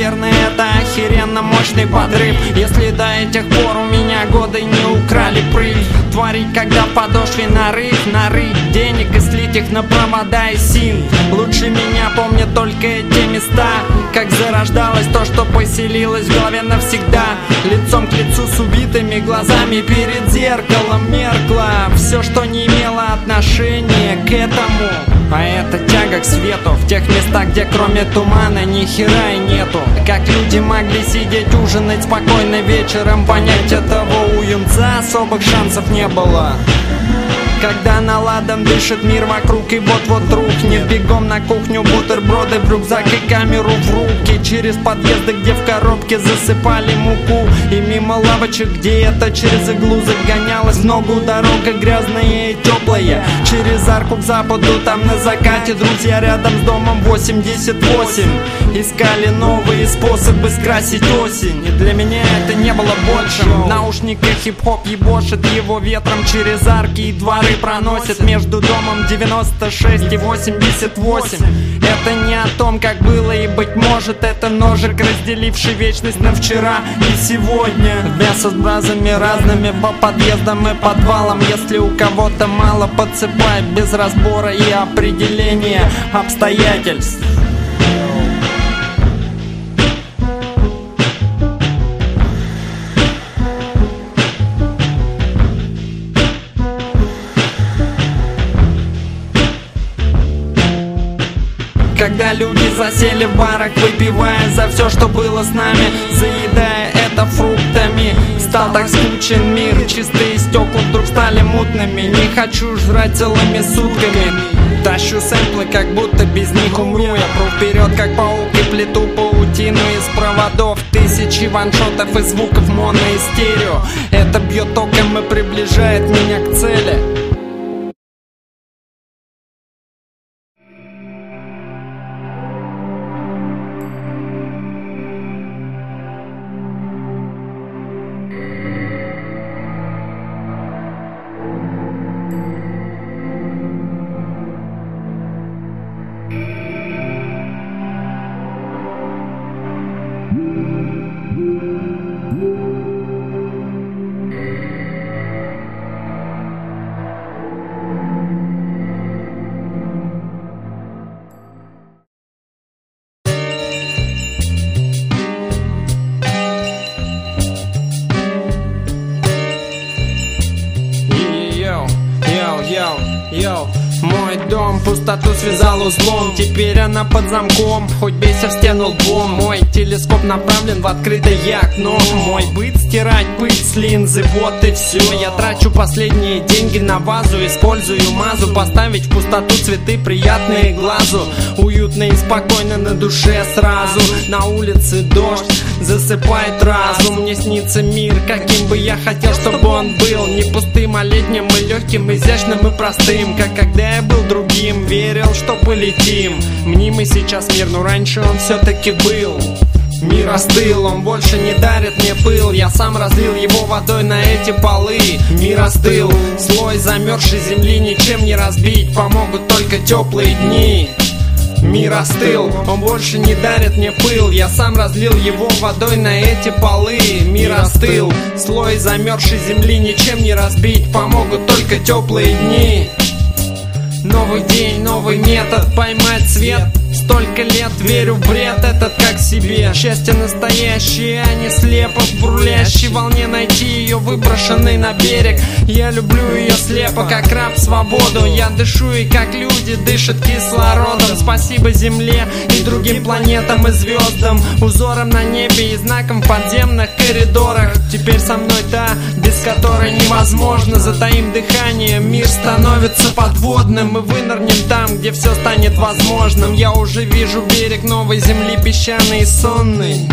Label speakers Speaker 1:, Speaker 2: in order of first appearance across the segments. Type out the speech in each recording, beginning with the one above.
Speaker 1: наверное, это охеренно мощный подрыв. Если до этих пор у меня годы не украли прыг Творить, когда в подошве нарыв, нарыть денег и слить их на провода и син. Лучше меня помнят только эти места Как зарождалось то, что поселилось в голове навсегда. Лицом к лицу с убитыми глазами перед зеркалом меркло Все, что не имело отношения к этому а это тяга к свету. В тех местах, где кроме тумана ни хера и нету. Как люди могли сидеть ужинать спокойно вечером? Понять этого у юнца особых шансов не было когда наладом дышит мир вокруг и вот-вот рухнет. Бегом на кухню, бутерброды в рюкзак и камеру в руки. Через подъезды, где в коробке засыпали муку. И мимо лавочек, где это через иглу загонялось. В ногу дорога грязная и теплая Через арку к западу, там на закате. Друзья рядом с домом 88 Искали новые способы скрасить осень. И для меня это не было больше В наушниках хип-хоп ебошит его ветром через арки и дворы который проносит между домом 96 и 88 Это не о том, как было и быть может Это ножик, разделивший вечность на вчера и сегодня. Вместо с бразами разными по подъездам и подвалам. Если у кого-то мало подсыпает без разбора и определения обстоятельств Когда люди засели в барах, выпивая за все, что было с нами Заедая это фруктами Стал так скучен мир, чистые стекла вдруг стали мутными. Не хочу жрать целыми сутками. Тащу сэмплы, как будто без них умру. Я пру вперед, как паук и плиту паутину из проводов. Тысячи ваншотов и звуков моно и стерео. Это бьет током и приближает меня к цели пустоту связал узлом. Теперь она под замком, хоть бейся в стену лбом. Мой телескоп направлен в открытое окно. Мой быт стирать пыль с линзы, вот и все Я трачу последние деньги на вазу Использую мазу, поставить в пустоту цветы приятные глазу Уютно и спокойно на душе сразу. На улице дождь засыпает разум. Мне снится мир, каким бы я хотел, чтобы он был. Не пустым, а летним и легким, изящным и простым. Как когда я был другим, верил, что полетим. Мнимый сейчас мир, но раньше он все-таки был. Мир остыл, он больше не дарит мне пыл. Я сам разлил его водой на эти полы. Мир остыл, слой замерзшей земли ничем не разбить. Помогут только теплые дни Мир остыл, он больше не дарит мне пыл. Я сам разлил его водой на эти полы. Мир остыл, слой замерзшей земли ничем не разбить. Помогут только теплые дни. Новый день, новый метод. Поймать свет Столько лет верю в бред этот как себе. Счастье настоящее, а не слепо В бурлящей волне найти ее выброшенный на берег. Я люблю ее слепо, как раб свободу. Я дышу и как люди дышат кислородом. Спасибо земле и другим планетам и звездам Узором на небе и знаком в подземных коридорах. Теперь со мной та, без которой невозможно. Затаим дыхание, мир становится подводным Мы вынырнем там, где все станет возможным. Я уже вижу берег новой земли песчаный и сонный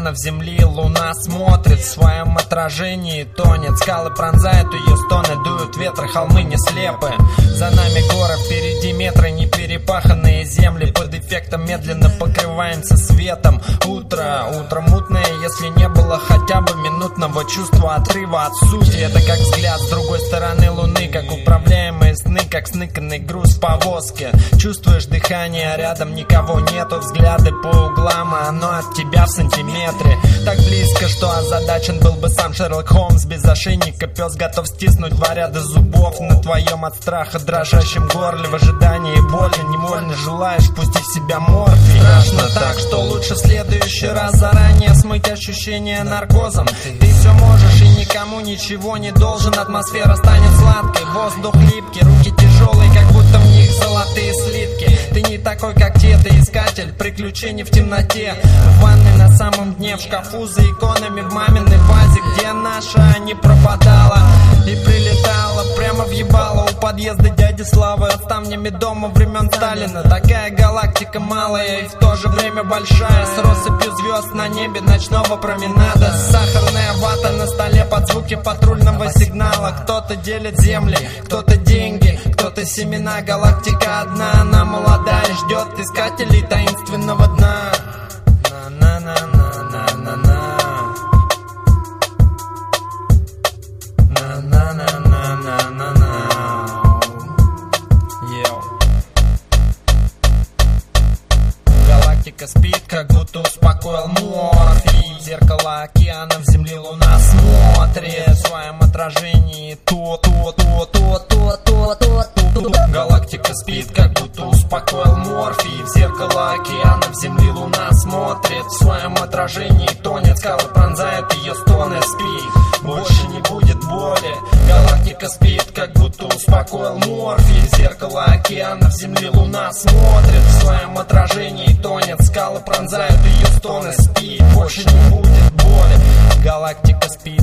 Speaker 1: океанов земли луна смотрит В своем отражении тонет. Скалы пронзают ее стоны Дуют ветры, холмы не слепы За нами горы, впереди метры Не перепаханные земли. Под эффектом медленно покрываемся светом чувства Отрыва от сути. Это как взгляд с другой стороны луны Как управляемые сны, как сныканный груз в повозке. Чувствуешь дыхание, а рядом никого нету. Взгляды по углам, а оно от тебя в сантиметре. Так близко, что озадачен был бы сам Шерлок Холмс. Без ошейника пес готов стиснуть два ряда зубов. На твоем от страха дрожащем горле В ожидании боли. Невольно желаешь пустить в себя морфий. Страшно так, что лучше в следующий раз заранее смыть ощущение наркозом. Ты все можешь и никому ничего не должен. Атмосфера станет сладкой, воздух липкий Руки тяжелые, как будто в них золотые слитки. Ты не такой, как те, ты искатель приключений в темноте. В ванной на самом дне, в шкафу за иконами В маминой базе, где наша не пропадала И прилетала прямо в ебало у подъезда дяди Славы. Оставнями дома времен Сталина. Такая галактика малая и в то же время большая. С россыпью звезд на небе ночного променада. Сахарная вата на столе под звуки патрульного сигнала. Кто-то делит земли, кто-то деньги, кто-то семена. Галактика одна, она молодая, ждет искателей таинственного дна Детка спит, как будто успокоил морфий. Зеркало океана в земли луна смотрит В своем отражении. То, то, то, то, то, то. Галактика спит, как будто успокоил морфий. В зеркало океанов, земли луна смотрит. В своем отражении тонет, скалы пронзают ее стоны Спи, больше не будет боли. Галактика спит, как будто успокоил морфий. В зеркало океанов, земли луна смотрит. В своем отражении тонет, скалы пронзают ее стоны Спи, больше не будет боли. Галактика спит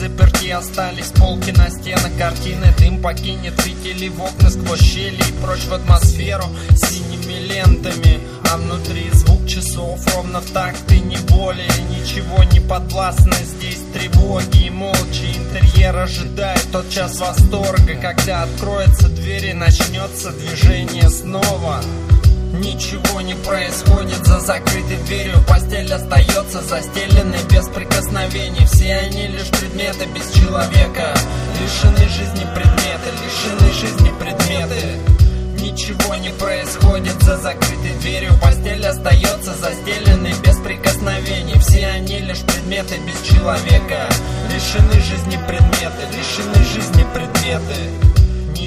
Speaker 1: заперти остались полки на стенах Картины дым покинет зрителей в окна сквозь щели И прочь в атмосферу синими лентами. А внутри звук часов ровно в такт и не более Ничего не подвластно. Здесь тревоги и молча Интерьер ожидает тот час восторга Когда откроется дверь и начнется движение снова Ничего не происходит за закрытой дверью Постель остается застеленной без прикосновений. Все они лишь предметы без человека. Лишены жизни предметы, лишены жизни предметы. Ничего не происходит за закрытой дверью Постель остается застеленной без прикосновений. Все они лишь предметы без человека. Лишены жизни предметы, лишены жизни предметы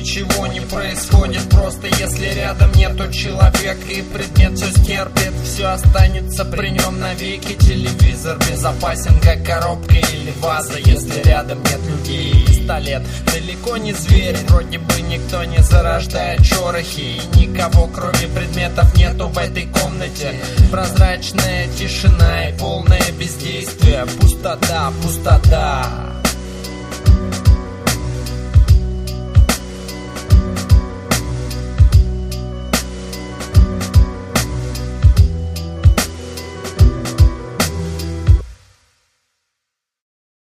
Speaker 1: Ничего не происходит. Просто если рядом нету человека И предмет все стерпит, все останется при нем навеки. Телевизор безопасен как коробка или ваза Если рядом нет людей пистолет. Далеко не зверь, вроде бы никто не зарождает шорохи. И никого кроме предметов нету в этой комнате. Прозрачная тишина и полное бездействие. Пустота, пустота